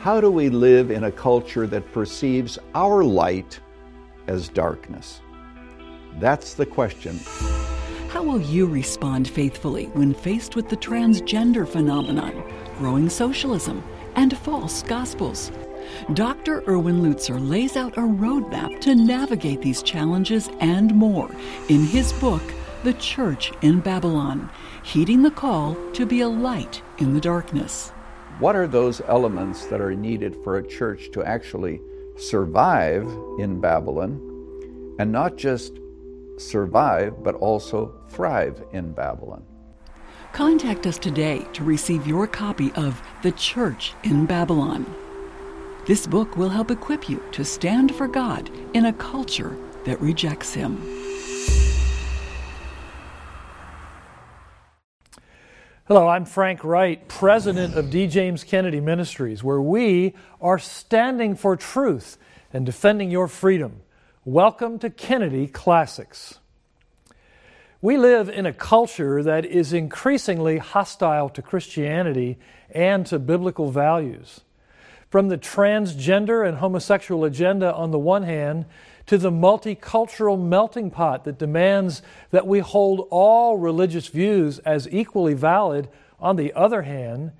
How do we live in a culture that perceives our light as darkness? That's the question. How will you respond faithfully when faced with the transgender phenomenon, growing socialism, and false gospels? Dr. Erwin Lutzer lays out a roadmap to navigate these challenges and more in his book, The Church in Babylon Heeding the Call to Be a Light in the Darkness. What are those elements that are needed for a church to actually survive in Babylon and not just survive, but also thrive in Babylon? Contact us today to receive your copy of The Church in Babylon. This book will help equip you to stand for God in a culture that rejects Him. Hello, I'm Frank Wright, president of D. James Kennedy Ministries, where we are standing for truth and defending your freedom. Welcome to Kennedy Classics. We live in a culture that is increasingly hostile to Christianity and to biblical values. From the transgender and homosexual agenda on the one hand, to the multicultural melting pot that demands that we hold all religious views as equally valid on the other hand,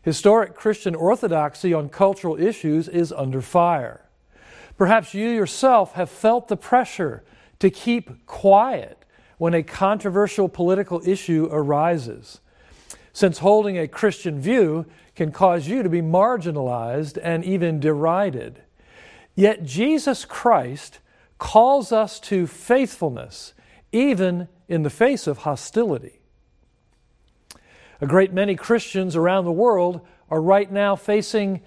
historic Christian orthodoxy on cultural issues is under fire. Perhaps you yourself have felt the pressure to keep quiet when a controversial political issue arises, since holding a Christian view can cause you to be marginalized and even derided. Yet Jesus Christ calls us to faithfulness, even in the face of hostility. A great many Christians around the world are right now facing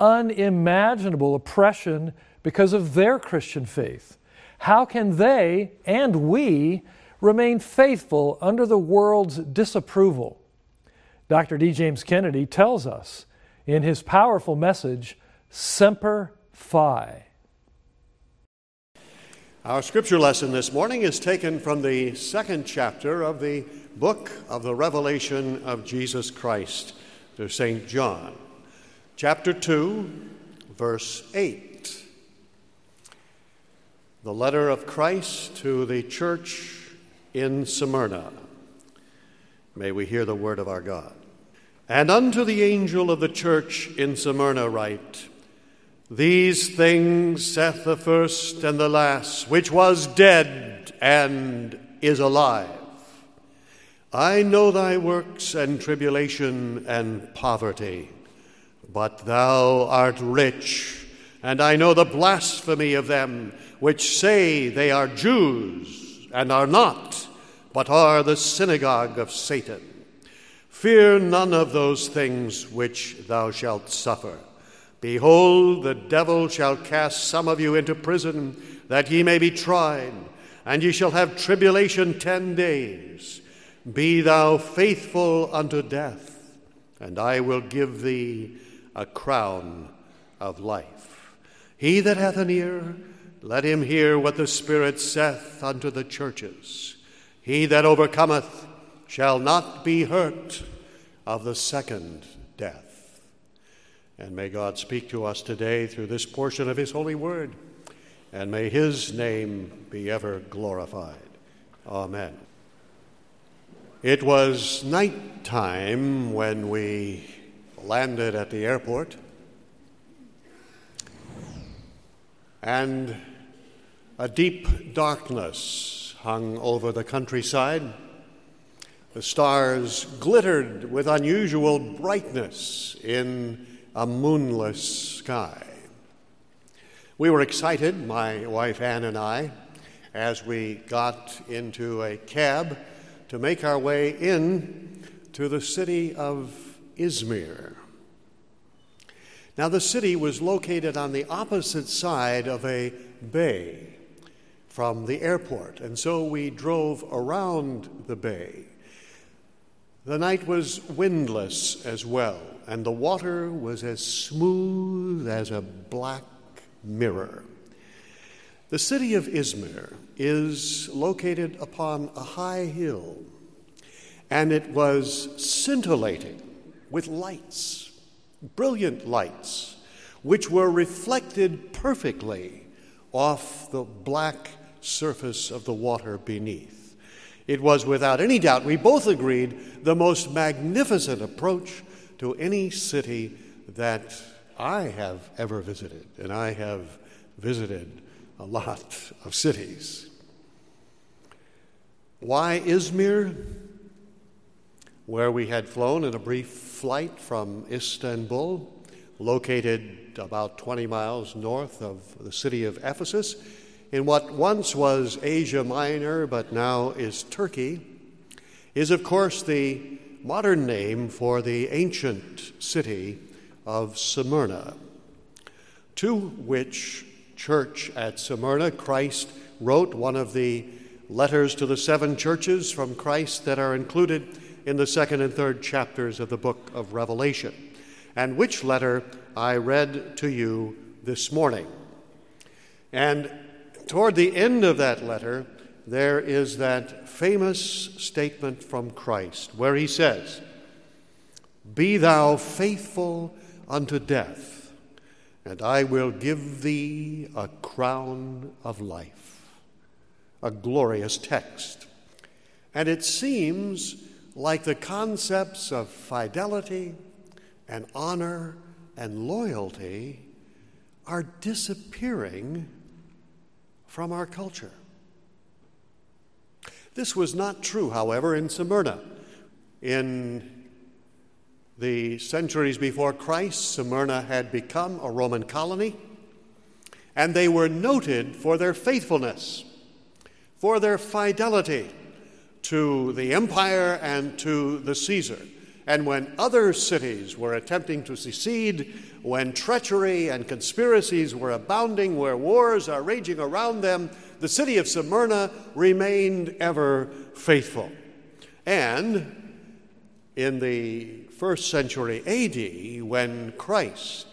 unimaginable oppression because of their Christian faith. How can they and we remain faithful under the world's disapproval? Dr. D. James Kennedy tells us in his powerful message, Semper Fi. Our scripture lesson this morning is taken from the second chapter of the book of the Revelation of Jesus Christ to St. John, chapter 2, verse 8. The letter of Christ to the church in Smyrna. May we hear the word of our God. And unto the angel of the church in Smyrna write, these things saith the first and the last, which was dead and is alive. I know thy works and tribulation and poverty, but thou art rich, and I know the blasphemy of them which say they are Jews and are not, but are the synagogue of Satan. Fear none of those things which thou shalt suffer. Behold, the devil shall cast some of you into prison, that ye may be tried, and ye shall have tribulation ten days. Be thou faithful unto death, and I will give thee a crown of life. He that hath an ear, let him hear what the Spirit saith unto the churches. He that overcometh shall not be hurt of the second. And may God speak to us today through this portion of His holy word. And may His name be ever glorified. Amen. It was night time when we landed at the airport. And a deep darkness hung over the countryside. The stars glittered with unusual brightness in a moonless sky. We were excited, my wife Ann and I, as we got into a cab to make our way in to the city of Izmir. Now, the city was located on the opposite side of a bay from the airport, and so we drove around the bay. The night was windless as well, and the water was as smooth as a black mirror. The city of Izmir is located upon a high hill, and it was scintillating with lights, brilliant lights, which were reflected perfectly off the black surface of the water beneath. It was without any doubt, we both agreed, the most magnificent approach to any city that I have ever visited, and I have visited a lot of cities. Why Izmir? Where we had flown in a brief flight from Istanbul, located about 20 miles north of the city of Ephesus, in what once was Asia Minor but now is Turkey, is of course the modern name for the ancient city of Smyrna, to which church at Smyrna, Christ wrote one of the letters to the seven churches from Christ that are included in the second and third chapters of the book of Revelation, and which letter I read to you this morning. And toward the end of that letter, there is that famous statement from Christ where he says, Be thou faithful unto death and I will give thee a crown of life. A glorious text. And it seems like the concepts of fidelity and honor and loyalty are disappearing from our culture. This was not true, however, in Smyrna. In the centuries before Christ, Smyrna had become a Roman colony, and they were noted for their faithfulness, for their fidelity to the empire and to the Caesar. And when other cities were attempting to secede, when treachery and conspiracies were abounding, where wars are raging around them, the city of Smyrna remained ever faithful. And in the first century AD, when Christ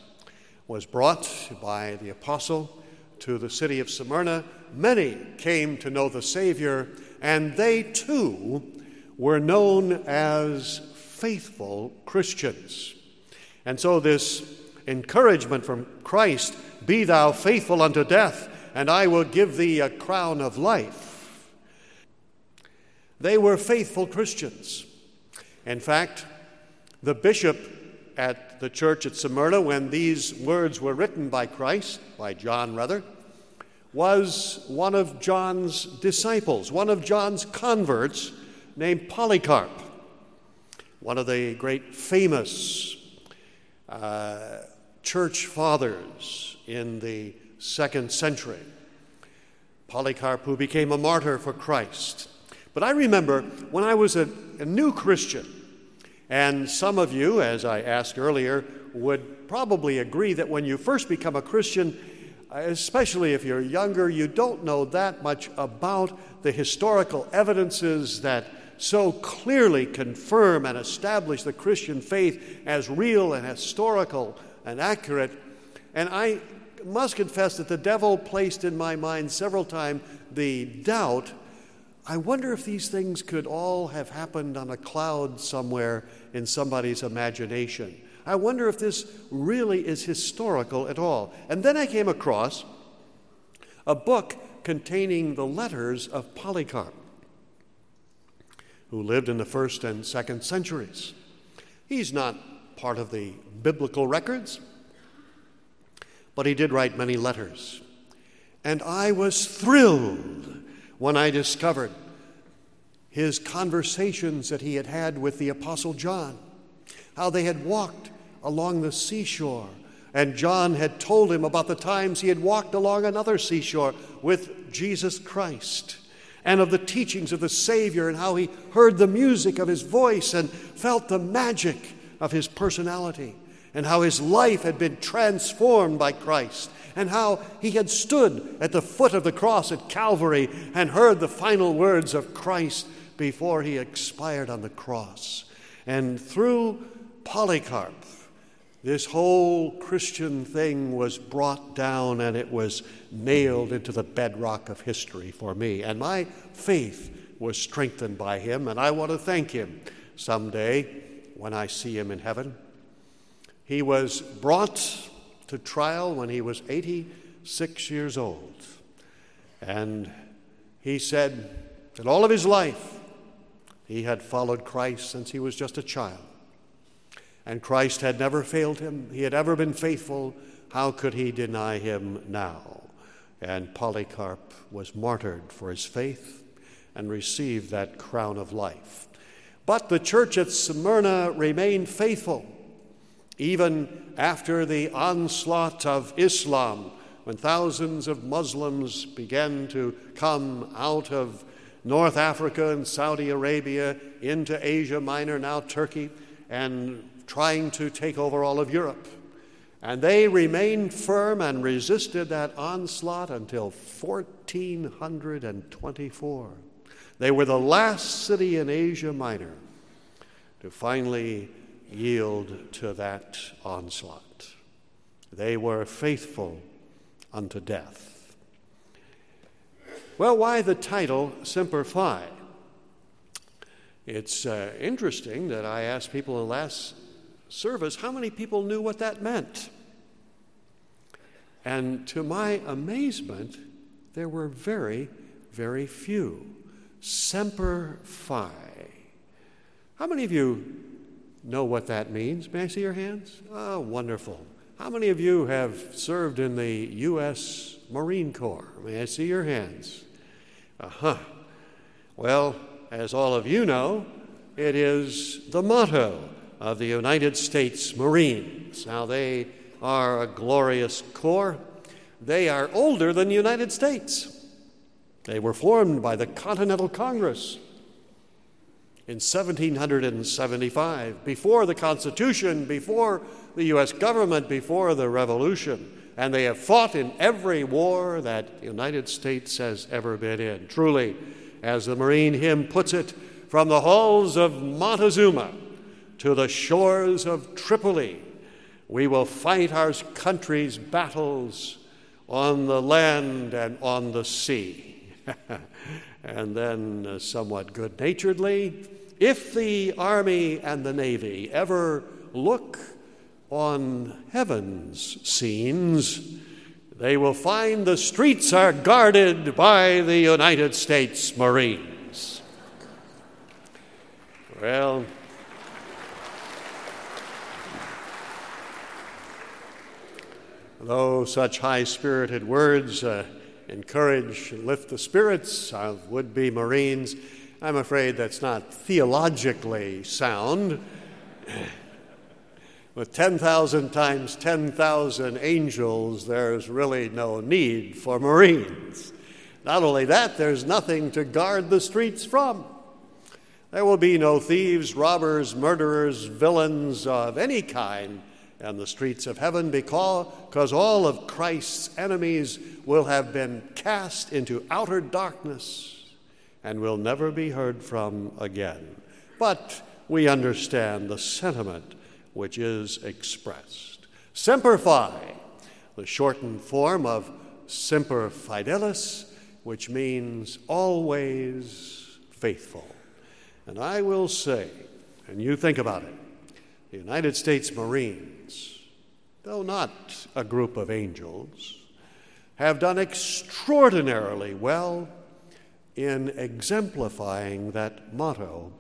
was brought by the apostle to the city of Smyrna, many came to know the Savior, and they too were known as faithful Christians. And so, this encouragement from Christ be thou faithful unto death, and I will give thee a crown of life. They were faithful Christians. In fact, the bishop at the church at Smyrna, when these words were written by Christ, by John rather, was one of John's disciples, one of John's converts named Polycarp, one of the great famous uh, church fathers in the second century. Polycarp, who became a martyr for Christ. But I remember when I was a, a new Christian, and some of you, as I asked earlier, would probably agree that when you first become a Christian, especially if you're younger, you don't know that much about the historical evidences that so clearly confirm and establish the Christian faith as real and historical and accurate. And I must confess that the devil placed in my mind several times the doubt I wonder if these things could all have happened on a cloud somewhere in somebody's imagination. I wonder if this really is historical at all. And then I came across a book containing the letters of Polycarp, who lived in the first and second centuries. He's not part of the biblical records, but he did write many letters. And I was thrilled when I discovered his conversations that he had had with the Apostle John, how they had walked along the seashore. And John had told him about the times he had walked along another seashore with Jesus Christ, and of the teachings of the Savior, and how he heard the music of his voice and felt the magic of his personality. And how his life had been transformed by Christ, and how he had stood at the foot of the cross at Calvary and heard the final words of Christ before he expired on the cross. And through Polycarp, this whole Christian thing was brought down and it was nailed into the bedrock of history for me. And my faith was strengthened by him, and I want to thank him someday when I see him in heaven. He was brought to trial when he was 86 years old. And he said that all of his life he had followed Christ since he was just a child. And Christ had never failed him, he had ever been faithful. How could he deny him now? And Polycarp was martyred for his faith and received that crown of life. But the church at Smyrna remained faithful even after the onslaught of Islam, when thousands of Muslims began to come out of North Africa and Saudi Arabia into Asia Minor, now Turkey, and trying to take over all of Europe. And they remained firm and resisted that onslaught until 1424. They were the last city in Asia Minor to finally yield to that onslaught. They were faithful unto death. Well, why the title Semper Fi? It's uh, interesting that I asked people in the last service how many people knew what that meant. And to my amazement, there were very, very few. Semper Fi. How many of you know what that means? May I see your hands? Oh, wonderful. How many of you have served in the U.S. Marine Corps? May I see your hands? Uh huh. Well, as all of you know, it is the motto of the United States Marines. Now, they are a glorious corps. They are older than the United States. They were formed by the Continental Congress in 1775, before the Constitution, before the U.S. government, before the Revolution. And they have fought in every war that the United States has ever been in. Truly, as the Marine hymn puts it, from the halls of Montezuma to the shores of Tripoli, we will fight our country's battles on the land and on the sea. and then, uh, somewhat good naturedly, if the Army and the Navy ever look on heaven's scenes, they will find the streets are guarded by the United States Marines. Well, though such high spirited words uh, encourage and lift the spirits of would be Marines, I'm afraid that's not theologically sound. With 10,000 times 10,000 angels, there's really no need for Marines. Not only that, there's nothing to guard the streets from. There will be no thieves, robbers, murderers, villains of any kind on the streets of heaven because, all of Christ's enemies will have been cast into outer darkness and will never be heard from again. But we understand the sentiment which is expressed. Semper Fi, the shortened form of Semper Fidelis, which means always faithful. And I will say, and you think about it, the United States Marines, though not a group of angels, have done extraordinarily well in exemplifying that motto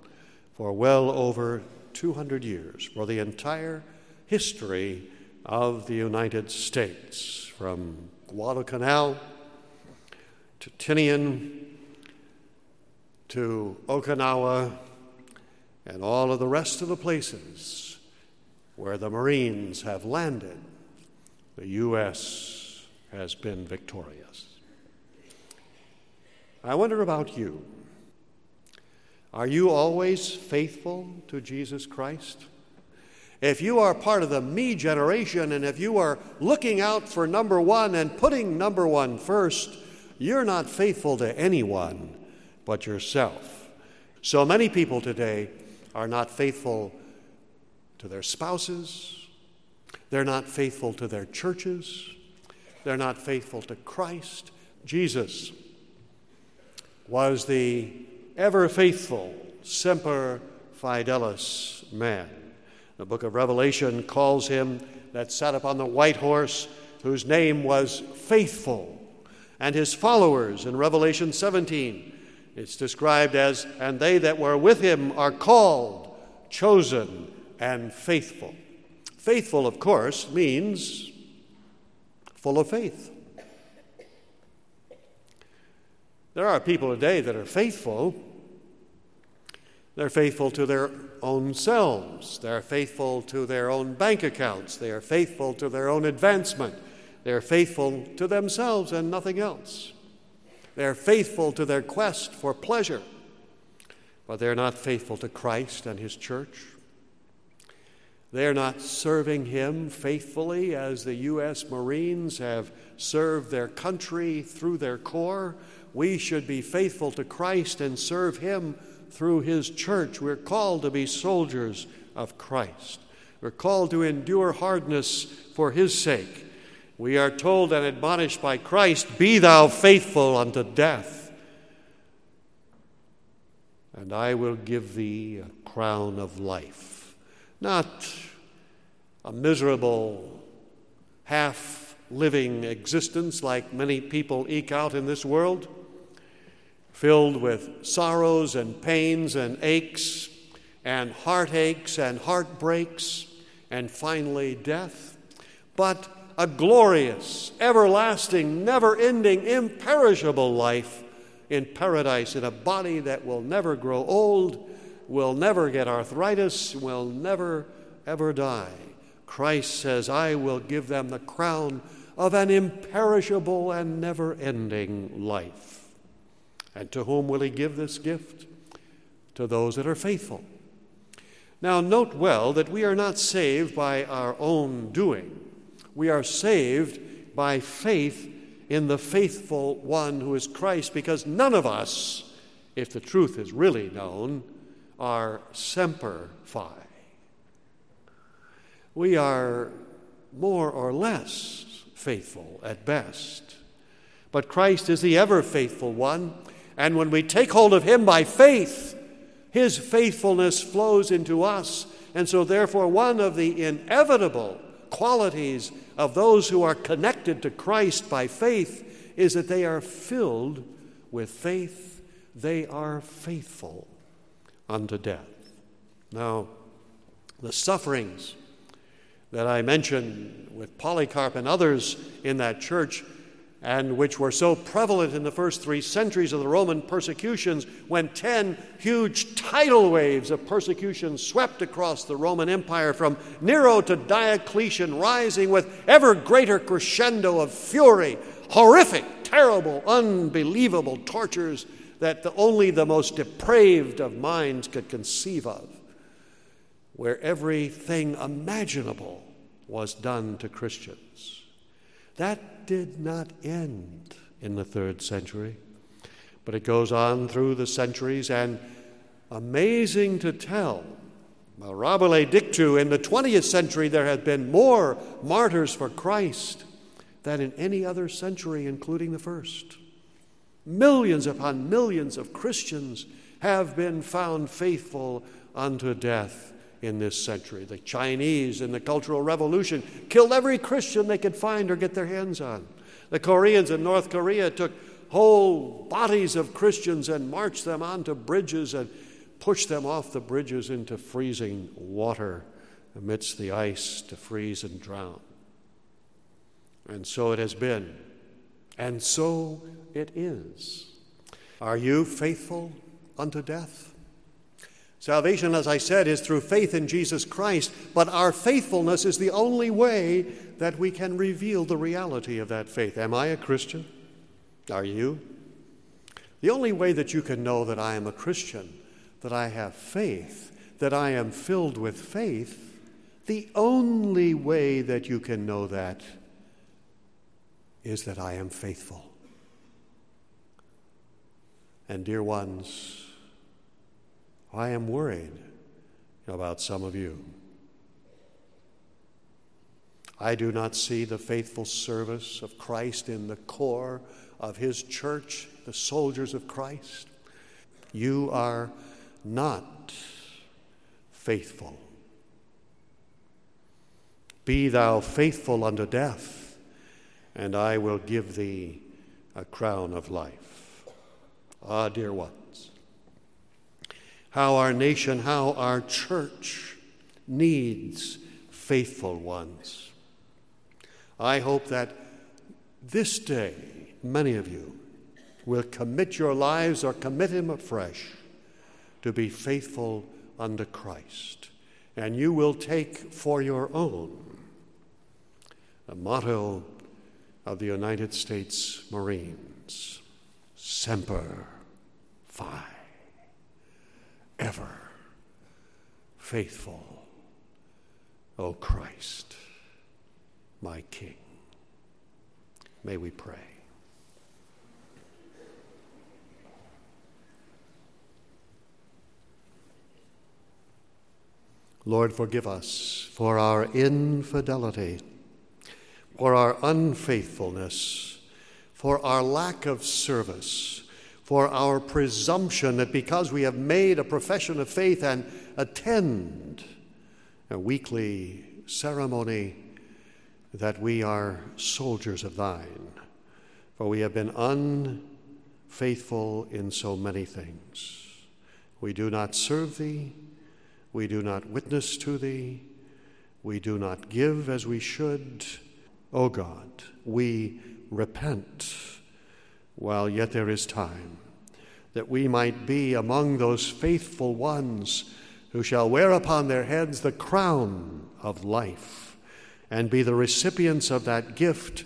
for well over 200 years, for the entire history of the United States, from Guadalcanal to Tinian to Okinawa and all of the rest of the places where the Marines have landed, the U.S. has been victorious. I wonder about you. Are you always faithful to Jesus Christ? if you are part of the me generation and if you are looking out for number one and putting number one first, you're not faithful to anyone but yourself. So many people today are not faithful to their spouses, they're not faithful to their churches, they're not faithful to Christ. Jesus was the ever faithful, semper fidelis man. The book of Revelation calls him that sat upon the white horse, whose name was Faithful, and his followers in Revelation 17. It's described as, and they that were with him are called, chosen, and faithful. Faithful, of course, means full of faith. There are people today that are faithful. They're faithful to their own selves. They're faithful to their own bank accounts. They are faithful to their own advancement. They're faithful to themselves and nothing else. They're faithful to their quest for pleasure, but they're not faithful to Christ and His church. They're not serving Him faithfully as the U.S. Marines have served their country through their corps. We should be faithful to Christ and serve Him through His church. We're called to be soldiers of Christ. We're called to endure hardness for His sake. We are told and admonished by Christ, Be thou faithful unto death, and I will give thee a crown of life. Not a miserable, half living existence like many people eke out in this world, filled with sorrows and pains and aches and heartaches and heartbreaks and finally death, but a glorious, everlasting, never ending, imperishable life in paradise in a body that will never grow old, will never get arthritis, will never ever die. Christ says, I will give them the crown of an imperishable and never ending life. And to whom will he give this gift? To those that are faithful. Now, note well that we are not saved by our own doing. We are saved by faith in the faithful one who is Christ, because none of us, if the truth is really known, are semper fi. We are more or less faithful at best. But Christ is the ever faithful one, and when we take hold of him by faith, his faithfulness flows into us. And so, therefore, one of the inevitable qualities of those who are connected to Christ by faith is that they are filled with faith. They are faithful unto death. Now, the sufferings that I mentioned with Polycarp and others in that church and which were so prevalent in the first three centuries of the Roman persecutions, when ten huge tidal waves of persecution swept across the Roman Empire from Nero to Diocletian, rising with ever greater crescendo of fury, horrific, terrible, unbelievable tortures that the, only the most depraved of minds could conceive of, where everything imaginable was done to Christians. That did not end in the third century, but it goes on through the centuries, and amazing to tell, mirabile dictu, in the 20th century there have been more martyrs for Christ than in any other century, including the first. Millions upon millions of Christians have been found faithful unto death in this century. The Chinese in the Cultural Revolution killed every Christian they could find or get their hands on. The Koreans in North Korea took whole bodies of Christians and marched them onto bridges and pushed them off the bridges into freezing water amidst the ice to freeze and drown. And so it has been, and so it is. Are you faithful unto death? Salvation, as I said, is through faith in Jesus Christ, but our faithfulness is the only way that we can reveal the reality of that faith. Am I a Christian? Are you? The only way that you can know that I am a Christian, that I have faith, that I am filled with faith, The only way that you can know that is that I am faithful. And, dear ones, I am worried about some of you. I do not see the faithful service of Christ in the corps of his church, the soldiers of Christ. You are not faithful. Be thou faithful unto death, and I will give thee a crown of life. Ah, dear ones, how our nation, how our church needs faithful ones. I hope that this day, many of you will commit your lives or commit him afresh to be faithful unto Christ. And you will take for your own a motto of the United States Marines Semper Fi, ever faithful, O Christ, my King. May we pray. Lord, forgive us for our infidelity for our unfaithfulness, for our lack of service, for our presumption that because we have made a profession of faith and attend a weekly ceremony, that we are soldiers of thine. For we have been unfaithful in so many things. We do not serve thee, we do not witness to thee, we do not give as we should O oh God, we repent while yet there is time, that we might be among those faithful ones who shall wear upon their heads the crown of life and be the recipients of that gift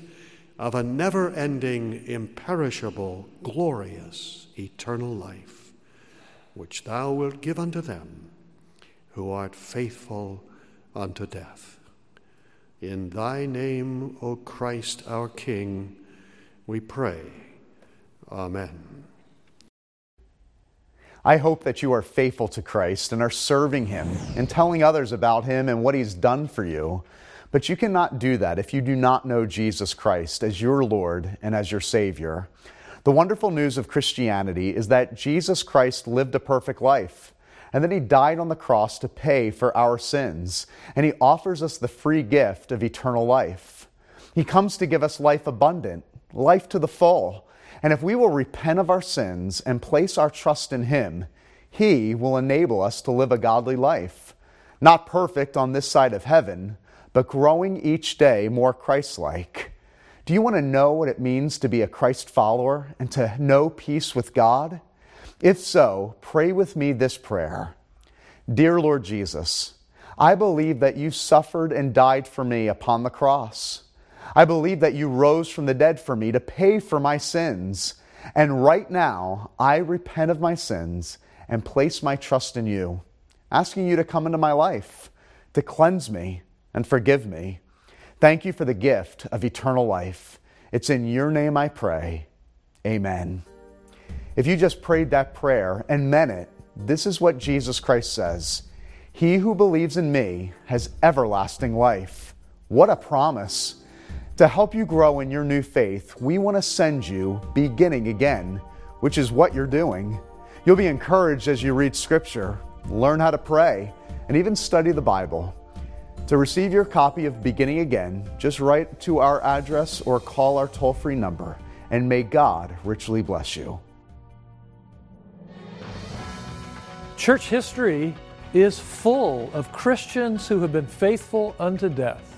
of a never ending, imperishable, glorious, eternal life, which thou wilt give unto them who art faithful unto death. In thy name, O Christ our King, we pray. Amen. I hope that you are faithful to Christ and are serving Him and telling others about Him and what He's done for you. But you cannot do that if you do not know Jesus Christ as your Lord and as your Savior. The wonderful news of Christianity is that Jesus Christ lived a perfect life and then he died on the cross to pay for our sins, and he offers us the free gift of eternal life. He comes to give us life abundant, life to the full. And if we will repent of our sins and place our trust in him, he will enable us to live a godly life. Not perfect on this side of heaven, but growing each day more Christ like. Do you want to know what it means to be a Christ follower and to know peace with God? If so, pray with me this prayer Dear Lord Jesus, I believe that you suffered and died for me upon the cross. I believe that you rose from the dead for me to pay for my sins. And right now, I repent of my sins and place my trust in you, asking you to come into my life, to cleanse me and forgive me. Thank you for the gift of eternal life. It's in your name I pray. Amen. If you just prayed that prayer and meant it, this is what Jesus Christ says He who believes in me has everlasting life. What a promise! To help you grow in your new faith, we want to send you Beginning Again, which is what you're doing. You'll be encouraged as you read Scripture, learn how to pray, and even study the Bible. To receive your copy of Beginning Again, just write to our address or call our toll free number, and may God richly bless you. Church history is full of Christians who have been faithful unto death,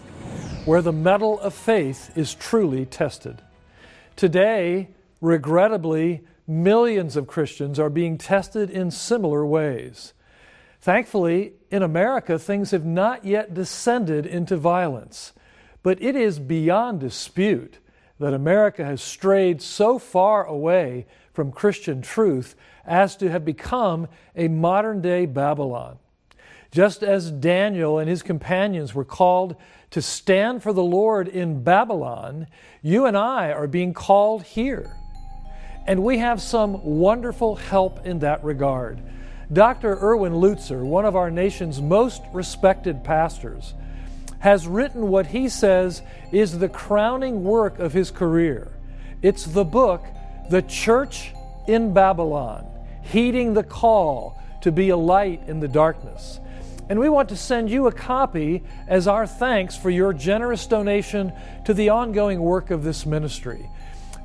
where the mettle of faith is truly tested. Today, regrettably, millions of Christians are being tested in similar ways. Thankfully, in America, things have not yet descended into violence, but it is beyond dispute that America has strayed so far away from Christian truth as to have become a modern day Babylon. Just as Daniel and his companions were called to stand for the Lord in Babylon, you and I are being called here. And we have some wonderful help in that regard. Dr. Erwin Lutzer, one of our nation's most respected pastors, has written what he says is the crowning work of his career. It's the book, The Church in Babylon, heeding the call to be a light in the darkness. And we want to send you a copy as our thanks for your generous donation to the ongoing work of this ministry.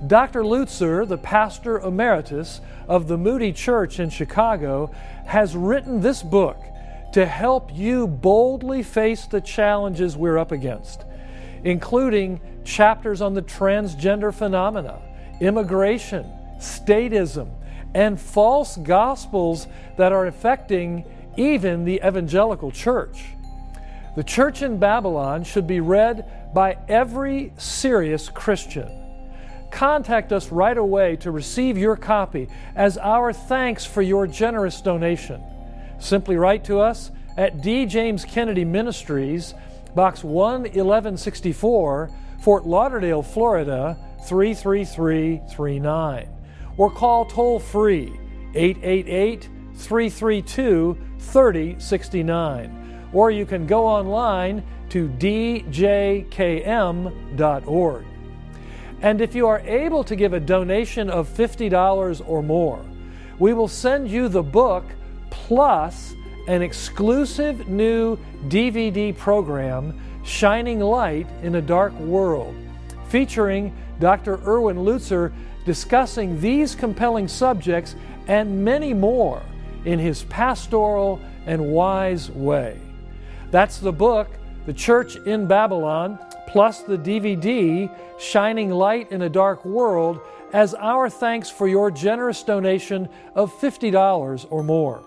Dr. Lutzer, the pastor emeritus of the Moody Church in Chicago, has written this book to help you boldly face the challenges we're up against, including chapters on the transgender phenomena, immigration, statism, and false gospels that are affecting even the evangelical church. The church in Babylon should be read by every serious Christian contact us right away to receive your copy as our thanks for your generous donation. Simply write to us at D. James Kennedy Ministries, Box 11164, Fort Lauderdale, Florida 33339, or call toll free 888 332 3069, or you can go online to djkm.org. And if you are able to give a donation of $50 or more, we will send you the book plus an exclusive new DVD program, Shining Light in a Dark World, featuring Dr. Erwin Lutzer discussing these compelling subjects and many more in his pastoral and wise way. That's the book, The Church in Babylon plus the DVD Shining Light in a Dark World as our thanks for your generous donation of $50 or more.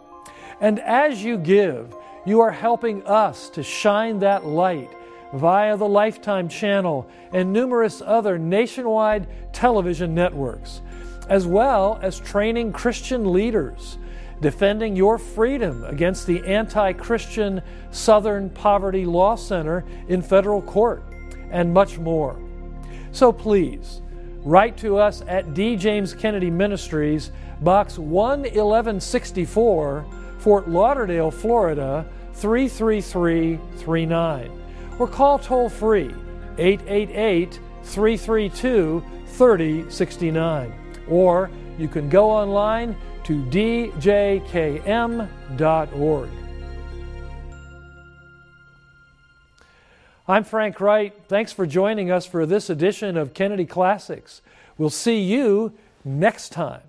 And as you give, you are helping us to shine that light via the Lifetime channel and numerous other nationwide television networks, as well as training Christian leaders, defending your freedom against the anti Christian Southern Poverty Law Center in federal court and much more. So please, write to us at D. James Kennedy Ministries, Box 11164, Fort Lauderdale, Florida 33339, or call toll free 888 332 3069, or you can go online to djkm.org. I'm Frank Wright. Thanks for joining us for this edition of Kennedy Classics. We'll see you next time.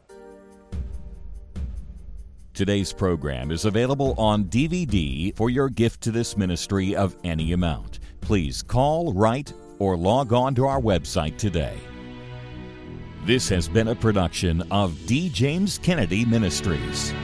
Today's program is available on DVD for your gift to this ministry of any amount. Please call, write, or log on to our website today. This has been a production of D. James Kennedy Ministries.